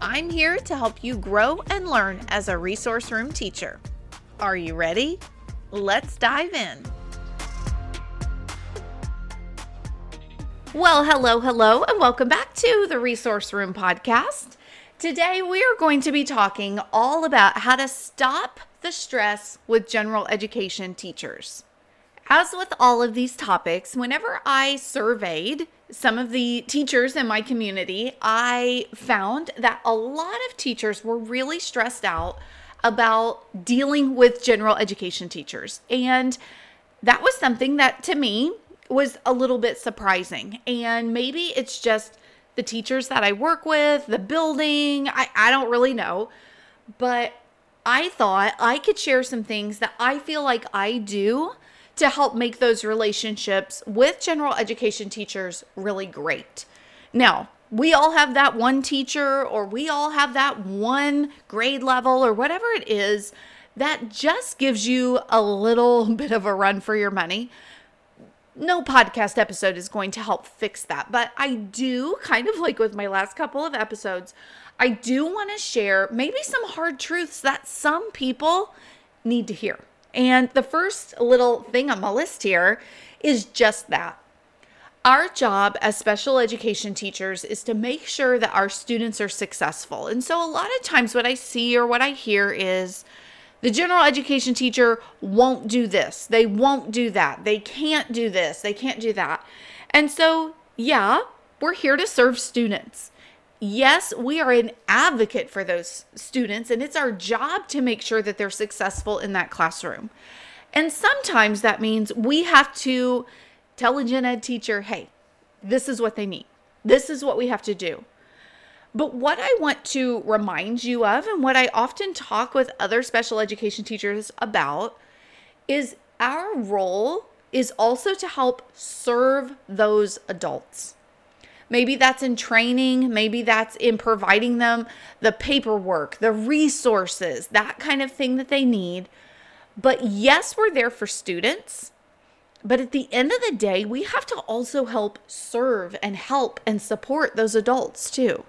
I'm here to help you grow and learn as a resource room teacher. Are you ready? Let's dive in. Well, hello, hello, and welcome back to the Resource Room podcast. Today, we are going to be talking all about how to stop the stress with general education teachers. As with all of these topics, whenever I surveyed some of the teachers in my community, I found that a lot of teachers were really stressed out about dealing with general education teachers. And that was something that to me was a little bit surprising. And maybe it's just the teachers that I work with, the building, I, I don't really know. But I thought I could share some things that I feel like I do to help make those relationships with general education teachers really great. Now, we all have that one teacher, or we all have that one grade level, or whatever it is that just gives you a little bit of a run for your money. No podcast episode is going to help fix that, but I do, kind of like with my last couple of episodes, I do want to share maybe some hard truths that some people need to hear. And the first little thing on my list here is just that. Our job as special education teachers is to make sure that our students are successful. And so, a lot of times, what I see or what I hear is the general education teacher won't do this, they won't do that, they can't do this, they can't do that. And so, yeah, we're here to serve students yes, we are an advocate for those students, and it's our job to make sure that they're successful in that classroom. And sometimes that means we have to tell a gen ed teacher, hey, this is what they need, this is what we have to do. But what I want to remind you of, and what I often talk with other special education teachers about, is our role is also to help serve those adults. Maybe that's in training, maybe that's in providing them the paperwork, the resources, that kind of thing that they need. But yes, we're there for students. But at the end of the day, we have to also help serve and help and support those adults too.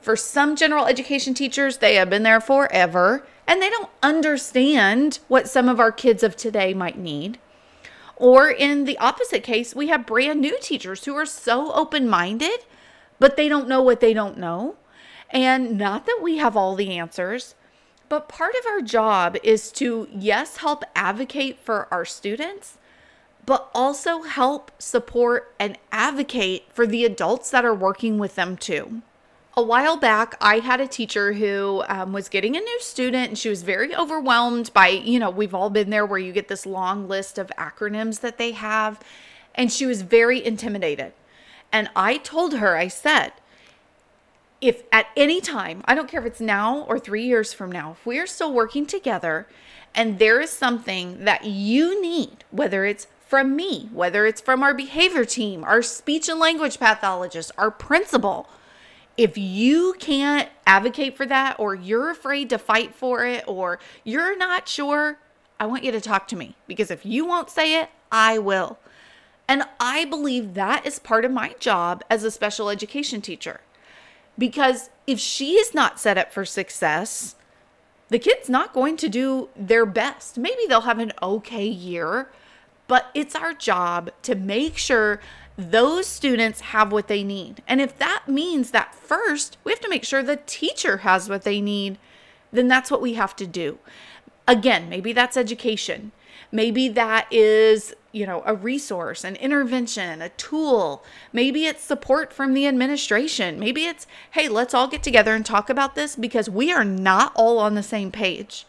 For some general education teachers, they have been there forever and they don't understand what some of our kids of today might need. Or in the opposite case, we have brand new teachers who are so open minded, but they don't know what they don't know. And not that we have all the answers, but part of our job is to, yes, help advocate for our students, but also help support and advocate for the adults that are working with them too a while back, I had a teacher who um, was getting a new student and she was very overwhelmed by, you know, we've all been there where you get this long list of acronyms that they have. And she was very intimidated. And I told her, I said, if at any time, I don't care if it's now or three years from now, if we are still working together and there is something that you need, whether it's from me, whether it's from our behavior team, our speech and language pathologist, our principal, if you can't advocate for that or you're afraid to fight for it or you're not sure, I want you to talk to me because if you won't say it, I will. And I believe that is part of my job as a special education teacher. Because if she is not set up for success, the kid's not going to do their best. Maybe they'll have an okay year, but it's our job to make sure those students have what they need. And if that means that first we have to make sure the teacher has what they need, then that's what we have to do. Again, maybe that's education. Maybe that is, you know, a resource, an intervention, a tool. Maybe it's support from the administration. Maybe it's, hey, let's all get together and talk about this because we are not all on the same page.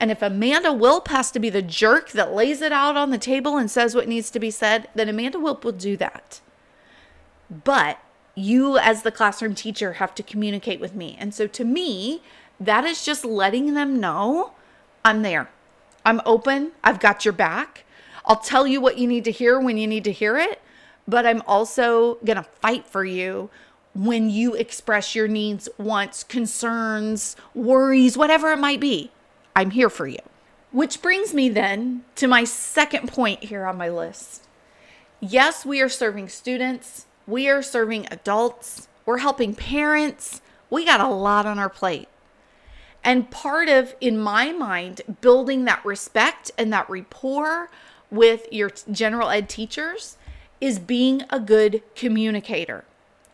And if Amanda Wilp has to be the jerk that lays it out on the table and says what needs to be said, then Amanda Wilp will do that. But you, as the classroom teacher, have to communicate with me. And so to me, that is just letting them know I'm there. I'm open. I've got your back. I'll tell you what you need to hear when you need to hear it, but I'm also going to fight for you when you express your needs, wants, concerns, worries, whatever it might be. I'm here for you. Which brings me then to my second point here on my list. Yes, we are serving students, we are serving adults, we're helping parents. We got a lot on our plate. And part of, in my mind, building that respect and that rapport with your general ed teachers is being a good communicator.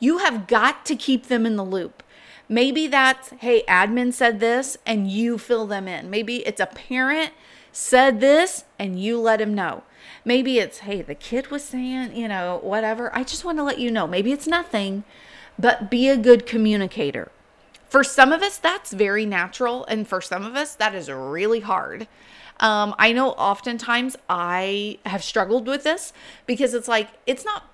You have got to keep them in the loop. Maybe that's, hey, admin said this and you fill them in. Maybe it's a parent said this and you let him know. Maybe it's, hey, the kid was saying, you know, whatever. I just want to let you know. Maybe it's nothing, but be a good communicator. For some of us, that's very natural. And for some of us, that is really hard. Um, I know oftentimes I have struggled with this because it's like, it's not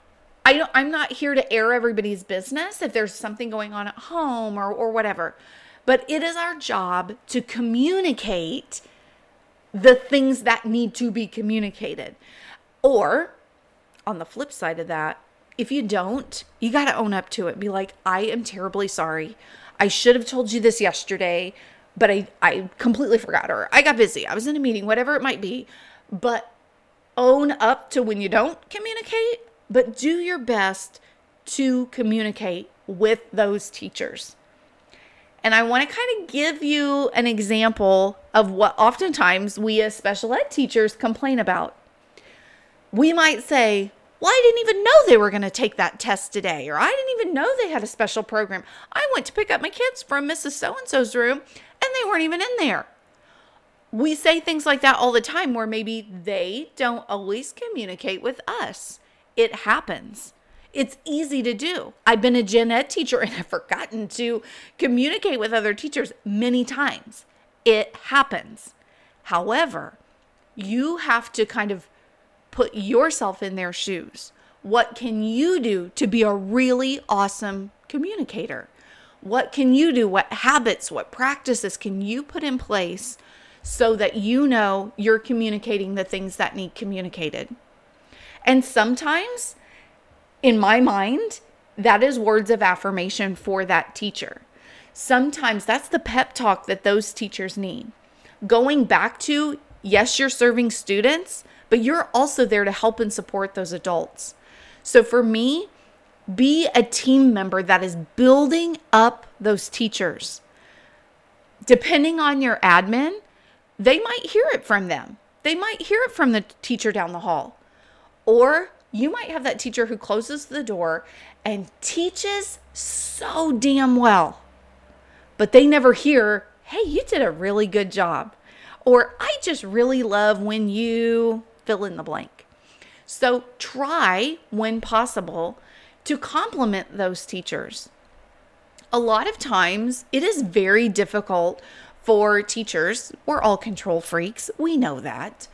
I don't I'm not here to air everybody's business if there's something going on at home or or whatever. But it is our job to communicate the things that need to be communicated. Or on the flip side of that, if you don't, you got to own up to it. Be like, I am terribly sorry. I should have told you this yesterday, but I, I completely forgot, or I got busy. I was in a meeting, whatever it might be. But own up to when you don't communicate but do your best to communicate with those teachers. And I want to kind of give you an example of what oftentimes we as special ed teachers complain about. We might say, Well, I didn't even know they were going to take that test today, or I didn't even know they had a special program. I went to pick up my kids from Mrs. So and so's room, and they weren't even in there. We say things like that all the time where maybe they don't always communicate with us it happens. It's easy to do. I've been a gen ed teacher and I've forgotten to communicate with other teachers many times. It happens. However, you have to kind of put yourself in their shoes. What can you do to be a really awesome communicator? What can you do? What habits, what practices can you put in place so that you know you're communicating the things that need communicated? And sometimes, in my mind, that is words of affirmation for that teacher. Sometimes that's the pep talk that those teachers need. Going back to, yes, you're serving students, but you're also there to help and support those adults. So for me, be a team member that is building up those teachers. Depending on your admin, they might hear it from them. They might hear it from the teacher down the hall. Or you might have that teacher who closes the door and teaches so damn well, but they never hear, hey, you did a really good job. Or I just really love when you fill in the blank. So try, when possible, to compliment those teachers. A lot of times it is very difficult for teachers. We're all control freaks, we know that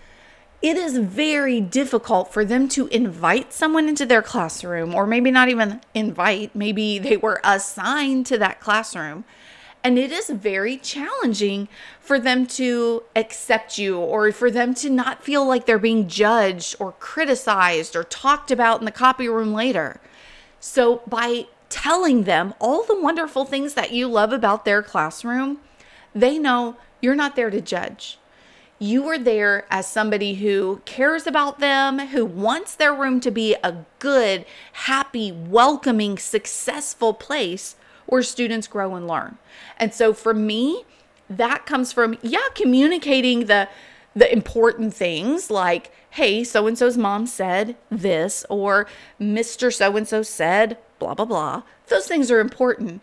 it is very difficult for them to invite someone into their classroom, or maybe not even invite, maybe they were assigned to that classroom. And it is very challenging for them to accept you or for them to not feel like they're being judged or criticized or talked about in the copy room later. So, by telling them all the wonderful things that you love about their classroom, they know you're not there to judge you are there as somebody who cares about them, who wants their room to be a good, happy, welcoming, successful place where students grow and learn. And so for me, that comes from yeah, communicating the the important things like, hey, so and so's mom said this, or Mr. So and so said blah, blah, blah. Those things are important,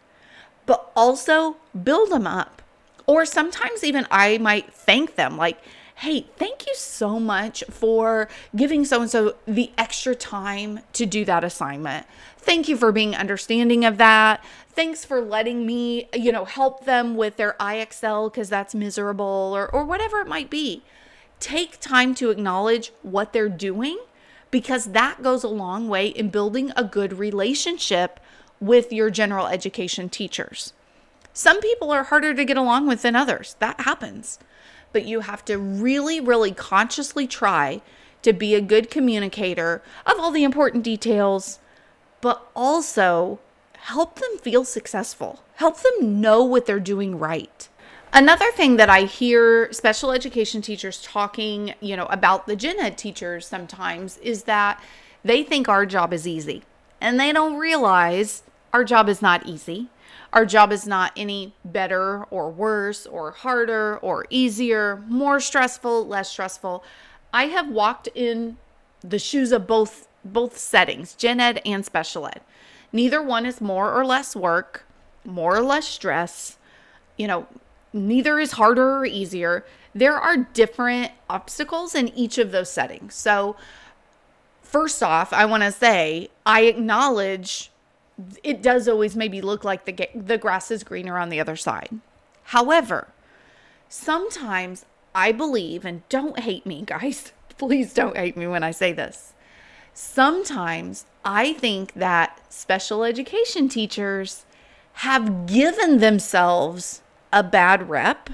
but also build them up. Or sometimes even I might thank them, like, hey, thank you so much for giving so and so the extra time to do that assignment. Thank you for being understanding of that. Thanks for letting me, you know, help them with their IXL because that's miserable or, or whatever it might be. Take time to acknowledge what they're doing because that goes a long way in building a good relationship with your general education teachers. Some people are harder to get along with than others. That happens. But you have to really, really consciously try to be a good communicator of all the important details, but also help them feel successful, help them know what they're doing right. Another thing that I hear special education teachers talking, you know, about the gen ed teachers sometimes is that they think our job is easy and they don't realize our job is not easy. Our job is not any better or worse or harder or easier, more stressful, less stressful. I have walked in the shoes of both both settings, gen ed and special ed. Neither one is more or less work, more or less stress. You know, neither is harder or easier. There are different obstacles in each of those settings. So, first off, I want to say I acknowledge it does always maybe look like the the grass is greener on the other side. However, sometimes I believe and don't hate me, guys. Please don't hate me when I say this. Sometimes I think that special education teachers have given themselves a bad rep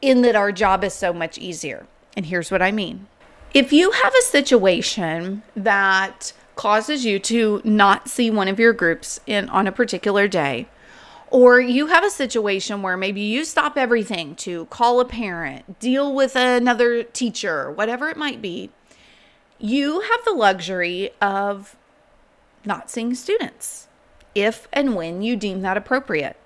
in that our job is so much easier. And here's what I mean. If you have a situation that causes you to not see one of your groups in on a particular day or you have a situation where maybe you stop everything to call a parent, deal with another teacher, whatever it might be, you have the luxury of not seeing students if and when you deem that appropriate.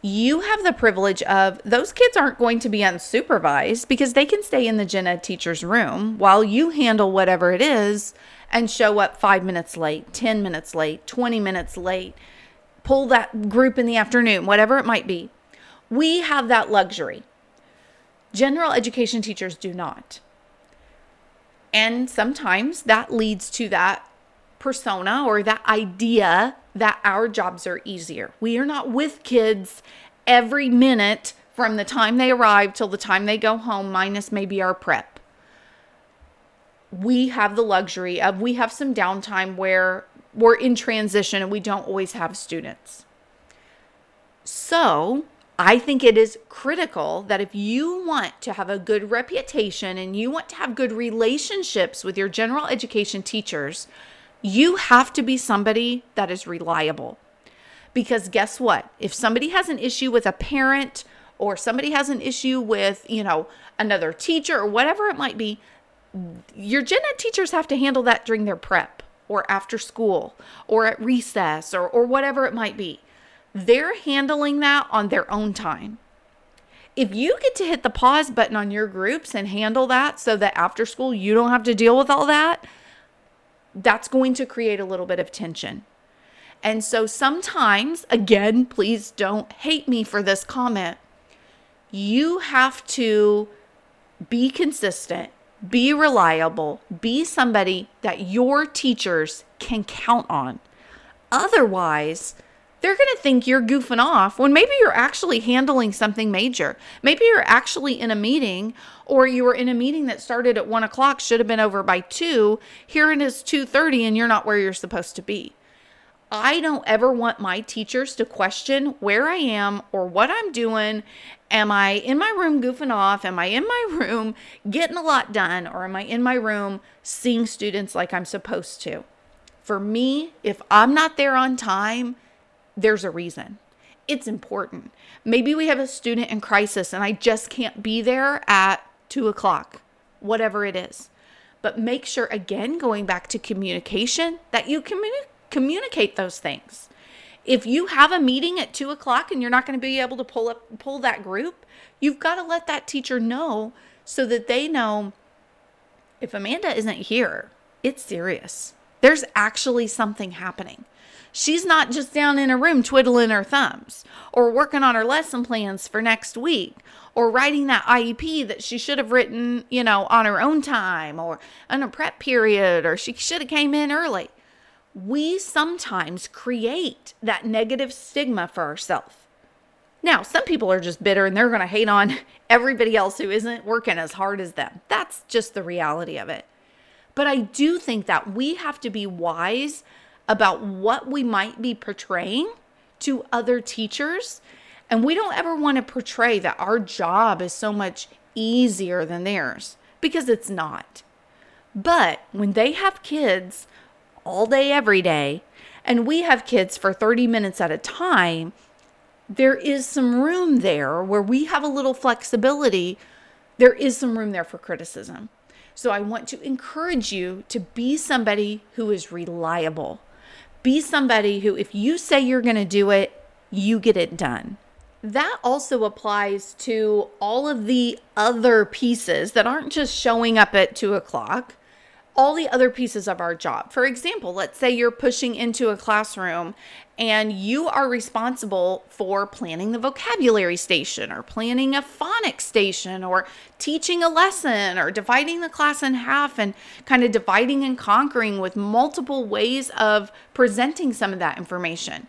You have the privilege of those kids aren't going to be unsupervised because they can stay in the gen ed teacher's room while you handle whatever it is and show up five minutes late, 10 minutes late, 20 minutes late, pull that group in the afternoon, whatever it might be. We have that luxury. General education teachers do not. And sometimes that leads to that persona or that idea that our jobs are easier. We are not with kids every minute from the time they arrive till the time they go home, minus maybe our prep we have the luxury of we have some downtime where we're in transition and we don't always have students. So, I think it is critical that if you want to have a good reputation and you want to have good relationships with your general education teachers, you have to be somebody that is reliable. Because guess what? If somebody has an issue with a parent or somebody has an issue with, you know, another teacher or whatever it might be, your gen ed teachers have to handle that during their prep or after school or at recess or, or whatever it might be. They're handling that on their own time. If you get to hit the pause button on your groups and handle that so that after school you don't have to deal with all that, that's going to create a little bit of tension. And so sometimes, again, please don't hate me for this comment. You have to be consistent be reliable, be somebody that your teachers can count on. Otherwise, they're going to think you're goofing off when maybe you're actually handling something major. Maybe you're actually in a meeting or you were in a meeting that started at one o'clock, should have been over by two. Here it is 2.30 and you're not where you're supposed to be. I don't ever want my teachers to question where I am or what I'm doing. Am I in my room goofing off? Am I in my room getting a lot done? Or am I in my room seeing students like I'm supposed to? For me, if I'm not there on time, there's a reason. It's important. Maybe we have a student in crisis and I just can't be there at two o'clock, whatever it is. But make sure, again, going back to communication, that you communicate communicate those things. If you have a meeting at two o'clock and you're not going to be able to pull up pull that group, you've got to let that teacher know so that they know if Amanda isn't here, it's serious. There's actually something happening. She's not just down in a room twiddling her thumbs or working on her lesson plans for next week or writing that IEP that she should have written, you know, on her own time or in a prep period or she should have came in early we sometimes create that negative stigma for ourselves. Now, some people are just bitter and they're going to hate on everybody else who isn't working as hard as them. That's just the reality of it. But I do think that we have to be wise about what we might be portraying to other teachers. And we don't ever want to portray that our job is so much easier than theirs because it's not. But when they have kids all day, every day, and we have kids for 30 minutes at a time, there is some room there where we have a little flexibility. There is some room there for criticism. So I want to encourage you to be somebody who is reliable. Be somebody who, if you say you're going to do it, you get it done. That also applies to all of the other pieces that aren't just showing up at two o'clock all the other pieces of our job. For example, let's say you're pushing into a classroom and you are responsible for planning the vocabulary station or planning a phonics station or teaching a lesson or dividing the class in half and kind of dividing and conquering with multiple ways of presenting some of that information.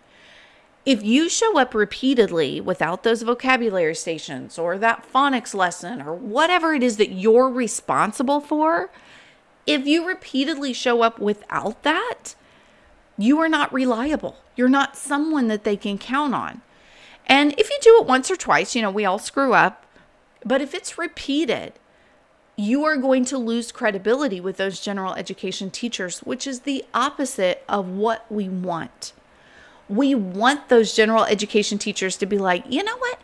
If you show up repeatedly without those vocabulary stations or that phonics lesson or whatever it is that you're responsible for, if you repeatedly show up without that, you are not reliable. You're not someone that they can count on. And if you do it once or twice, you know, we all screw up. But if it's repeated, you are going to lose credibility with those general education teachers, which is the opposite of what we want. We want those general education teachers to be like, you know what?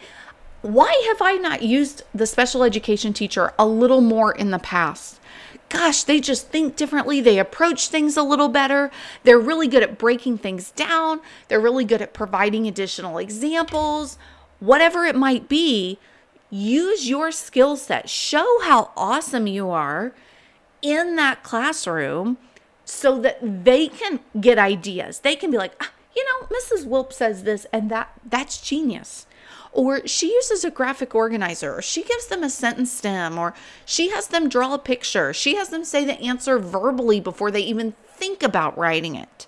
Why have I not used the special education teacher a little more in the past? Gosh, they just think differently. They approach things a little better. They're really good at breaking things down. They're really good at providing additional examples. Whatever it might be, use your skill set. Show how awesome you are in that classroom so that they can get ideas. They can be like, ah, you know, Mrs. Wilp says this and that that's genius or she uses a graphic organizer, or she gives them a sentence stem, or she has them draw a picture. She has them say the answer verbally before they even think about writing it.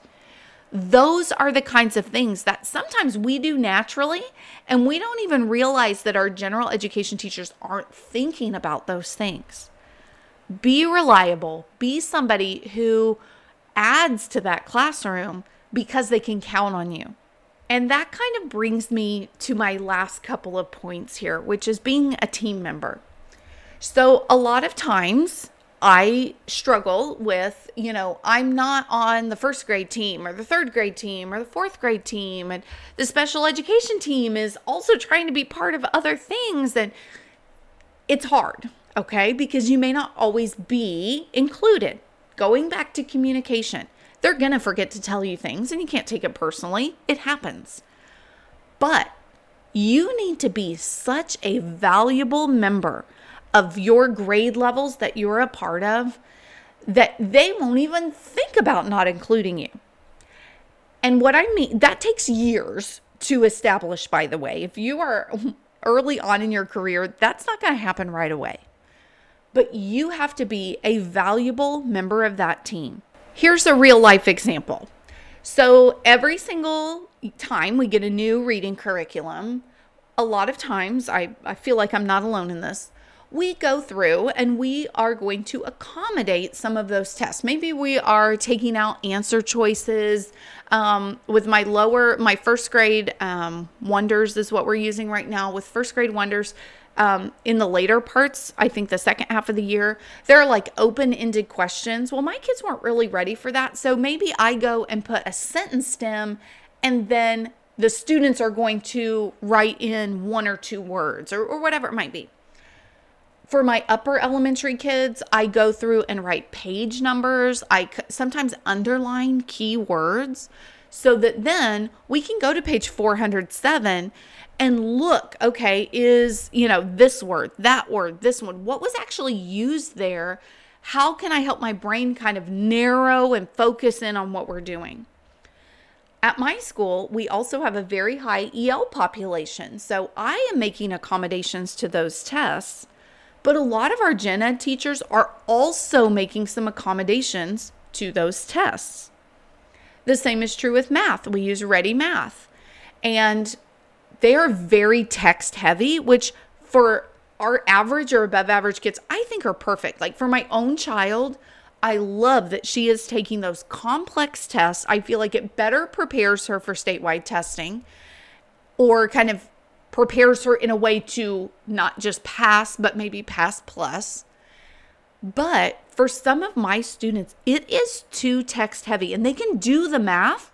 Those are the kinds of things that sometimes we do naturally, and we don't even realize that our general education teachers aren't thinking about those things. Be reliable, be somebody who adds to that classroom because they can count on you. And that kind of brings me to my last couple of points here, which is being a team member. So, a lot of times I struggle with, you know, I'm not on the first grade team or the third grade team or the fourth grade team. And the special education team is also trying to be part of other things. And it's hard, okay? Because you may not always be included. Going back to communication, they're going to forget to tell you things and you can't take it personally. It happens. But you need to be such a valuable member of your grade levels that you're a part of that they won't even think about not including you. And what I mean, that takes years to establish, by the way. If you are early on in your career, that's not going to happen right away. But you have to be a valuable member of that team. Here's a real life example. So every single time we get a new reading curriculum, a lot of times, I, I feel like I'm not alone in this, we go through and we are going to accommodate some of those tests. Maybe we are taking out answer choices. Um, with my lower, my first grade um, wonders is what we're using right now. With first grade wonders, um, in the later parts, I think the second half of the year, there are like open ended questions. Well, my kids weren't really ready for that. So maybe I go and put a sentence stem and then the students are going to write in one or two words or, or whatever it might be. For my upper elementary kids, I go through and write page numbers. I sometimes underline key words so that then we can go to page 407 and look, okay, is, you know, this word, that word, this one, what was actually used there? How can I help my brain kind of narrow and focus in on what we're doing? At my school, we also have a very high EL population, so I am making accommodations to those tests. But a lot of our gen ed teachers are also making some accommodations to those tests. The same is true with math. We use Ready Math. And they are very text heavy, which for our average or above average kids, I think are perfect. Like for my own child, I love that she is taking those complex tests. I feel like it better prepares her for statewide testing or kind of prepares her in a way to not just pass, but maybe pass plus. But for some of my students, it is too text heavy and they can do the math.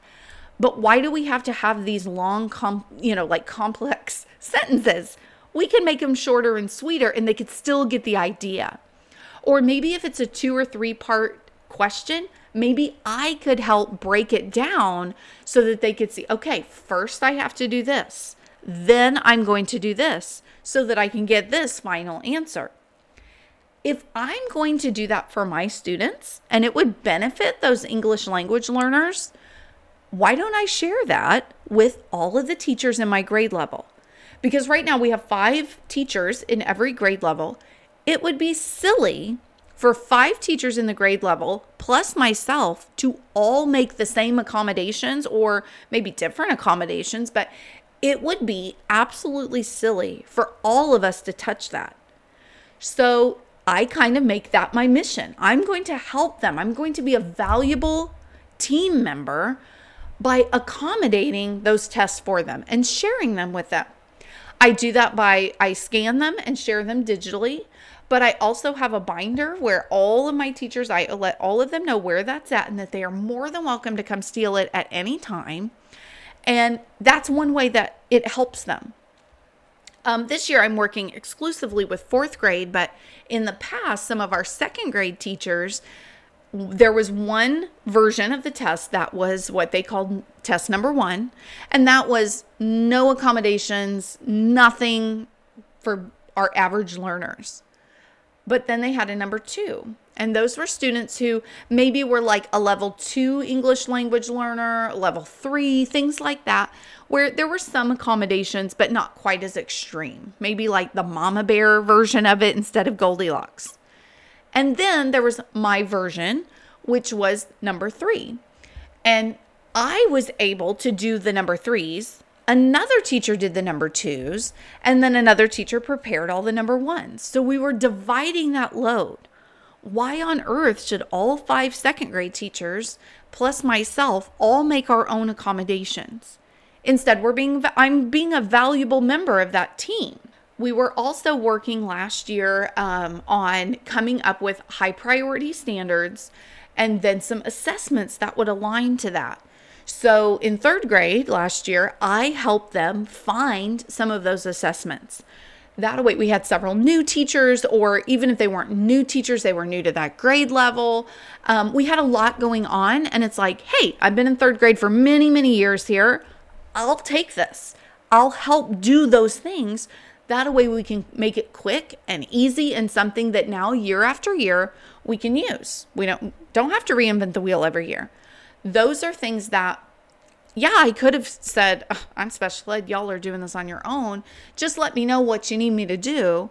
But why do we have to have these long, com- you know, like complex sentences? We can make them shorter and sweeter and they could still get the idea. Or maybe if it's a two or three part question, maybe I could help break it down so that they could see okay, first I have to do this, then I'm going to do this so that I can get this final answer. If I'm going to do that for my students and it would benefit those English language learners, why don't I share that with all of the teachers in my grade level? Because right now we have five teachers in every grade level, it would be silly for five teachers in the grade level plus myself to all make the same accommodations or maybe different accommodations, but it would be absolutely silly for all of us to touch that. So I kind of make that my mission. I'm going to help them, I'm going to be a valuable team member by accommodating those tests for them and sharing them with them. I do that by I scan them and share them digitally. But I also have a binder where all of my teachers, I let all of them know where that's at and that they are more than welcome to come steal it at any time. And that's one way that it helps them. Um, this year, I'm working exclusively with fourth grade, but in the past, some of our second grade teachers, there was one version of the test that was what they called test number one, and that was no accommodations, nothing for our average learners. But then they had a number two. And those were students who maybe were like a level two English language learner, level three, things like that, where there were some accommodations, but not quite as extreme. Maybe like the mama bear version of it instead of Goldilocks. And then there was my version, which was number three. And I was able to do the number threes Another teacher did the number twos, and then another teacher prepared all the number ones. So we were dividing that load. Why on earth should all five second grade teachers plus myself all make our own accommodations? Instead, we're being I'm being a valuable member of that team. We were also working last year um, on coming up with high priority standards and then some assessments that would align to that. So in third grade last year, I helped them find some of those assessments. That way, we had several new teachers, or even if they weren't new teachers, they were new to that grade level. Um, we had a lot going on, and it's like, hey, I've been in third grade for many, many years here. I'll take this. I'll help do those things. That way, we can make it quick and easy, and something that now year after year we can use. We don't don't have to reinvent the wheel every year those are things that yeah, I could have said, I'm special ed, y'all are doing this on your own. Just let me know what you need me to do.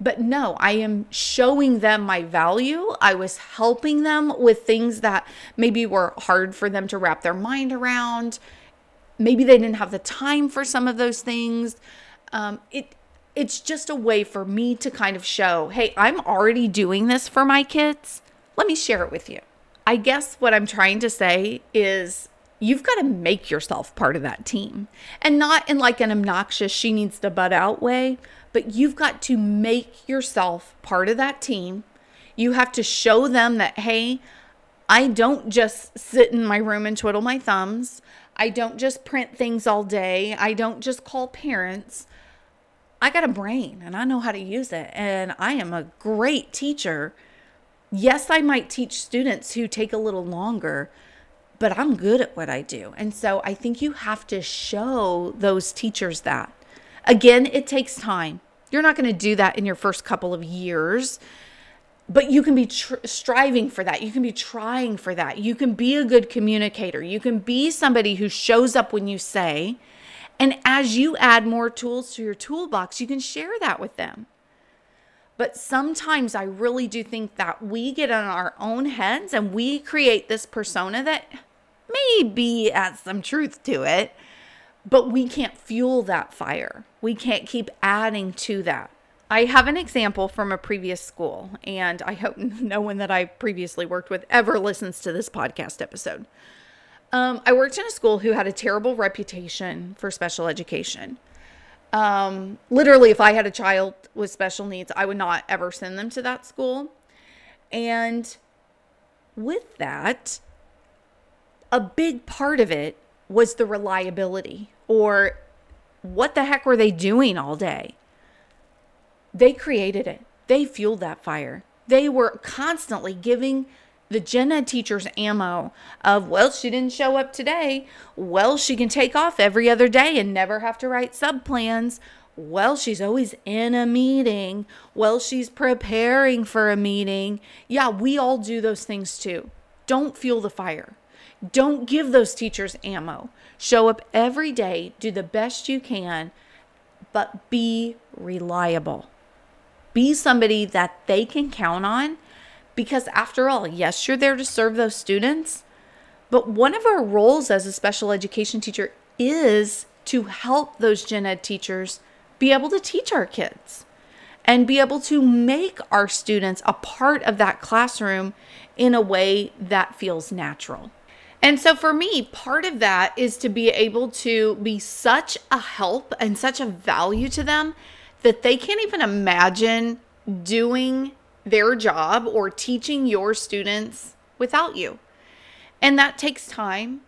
But no, I am showing them my value. I was helping them with things that maybe were hard for them to wrap their mind around. Maybe they didn't have the time for some of those things. Um, it it's just a way for me to kind of show, hey, I'm already doing this for my kids. Let me share it with you. I guess what I'm trying to say is you've got to make yourself part of that team and not in like an obnoxious she needs to butt out way, but you've got to make yourself part of that team. You have to show them that, hey, I don't just sit in my room and twiddle my thumbs. I don't just print things all day. I don't just call parents. I got a brain and I know how to use it. And I am a great teacher yes, I might teach students who take a little longer, but I'm good at what I do. And so I think you have to show those teachers that. Again, it takes time. You're not going to do that in your first couple of years, but you can be tr- striving for that. You can be trying for that. You can be a good communicator. You can be somebody who shows up when you say. And as you add more tools to your toolbox, you can share that with them. But sometimes I really do think that we get in our own heads and we create this persona that maybe has some truth to it, but we can't fuel that fire. We can't keep adding to that. I have an example from a previous school, and I hope no one that I previously worked with ever listens to this podcast episode. Um, I worked in a school who had a terrible reputation for special education. Um, literally, if I had a child with special needs, I would not ever send them to that school. And with that, a big part of it was the reliability or what the heck were they doing all day? They created it, they fueled that fire. They were constantly giving the gen ed teachers ammo of, well, she didn't show up today. Well, she can take off every other day and never have to write sub plans. Well, she's always in a meeting. Well, she's preparing for a meeting. Yeah, we all do those things too. Don't fuel the fire. Don't give those teachers ammo. Show up every day, do the best you can, but be reliable. Be somebody that they can count on because, after all, yes, you're there to serve those students, but one of our roles as a special education teacher is to help those gen ed teachers be able to teach our kids and be able to make our students a part of that classroom in a way that feels natural. And so for me, part of that is to be able to be such a help and such a value to them that they can't even imagine doing their job or teaching your students without you. And that takes time.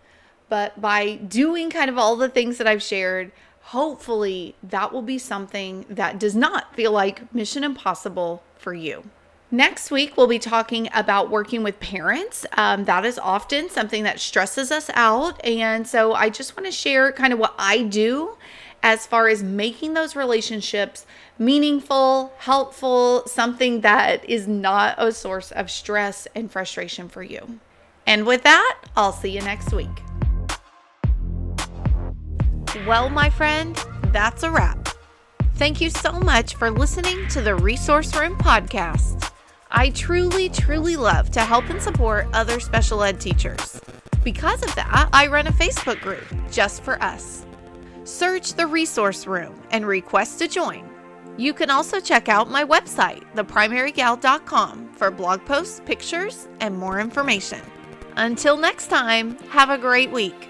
But by doing kind of all the things that I've shared, hopefully that will be something that does not feel like mission impossible for you. Next week, we'll be talking about working with parents. Um, that is often something that stresses us out. And so I just want to share kind of what I do as far as making those relationships meaningful, helpful, something that is not a source of stress and frustration for you. And with that, I'll see you next week. Well, my friend, that's a wrap. Thank you so much for listening to the Resource Room podcast. I truly, truly love to help and support other special ed teachers. Because of that, I run a Facebook group just for us. Search the Resource Room and request to join. You can also check out my website, theprimarygal.com, for blog posts, pictures, and more information. Until next time, have a great week.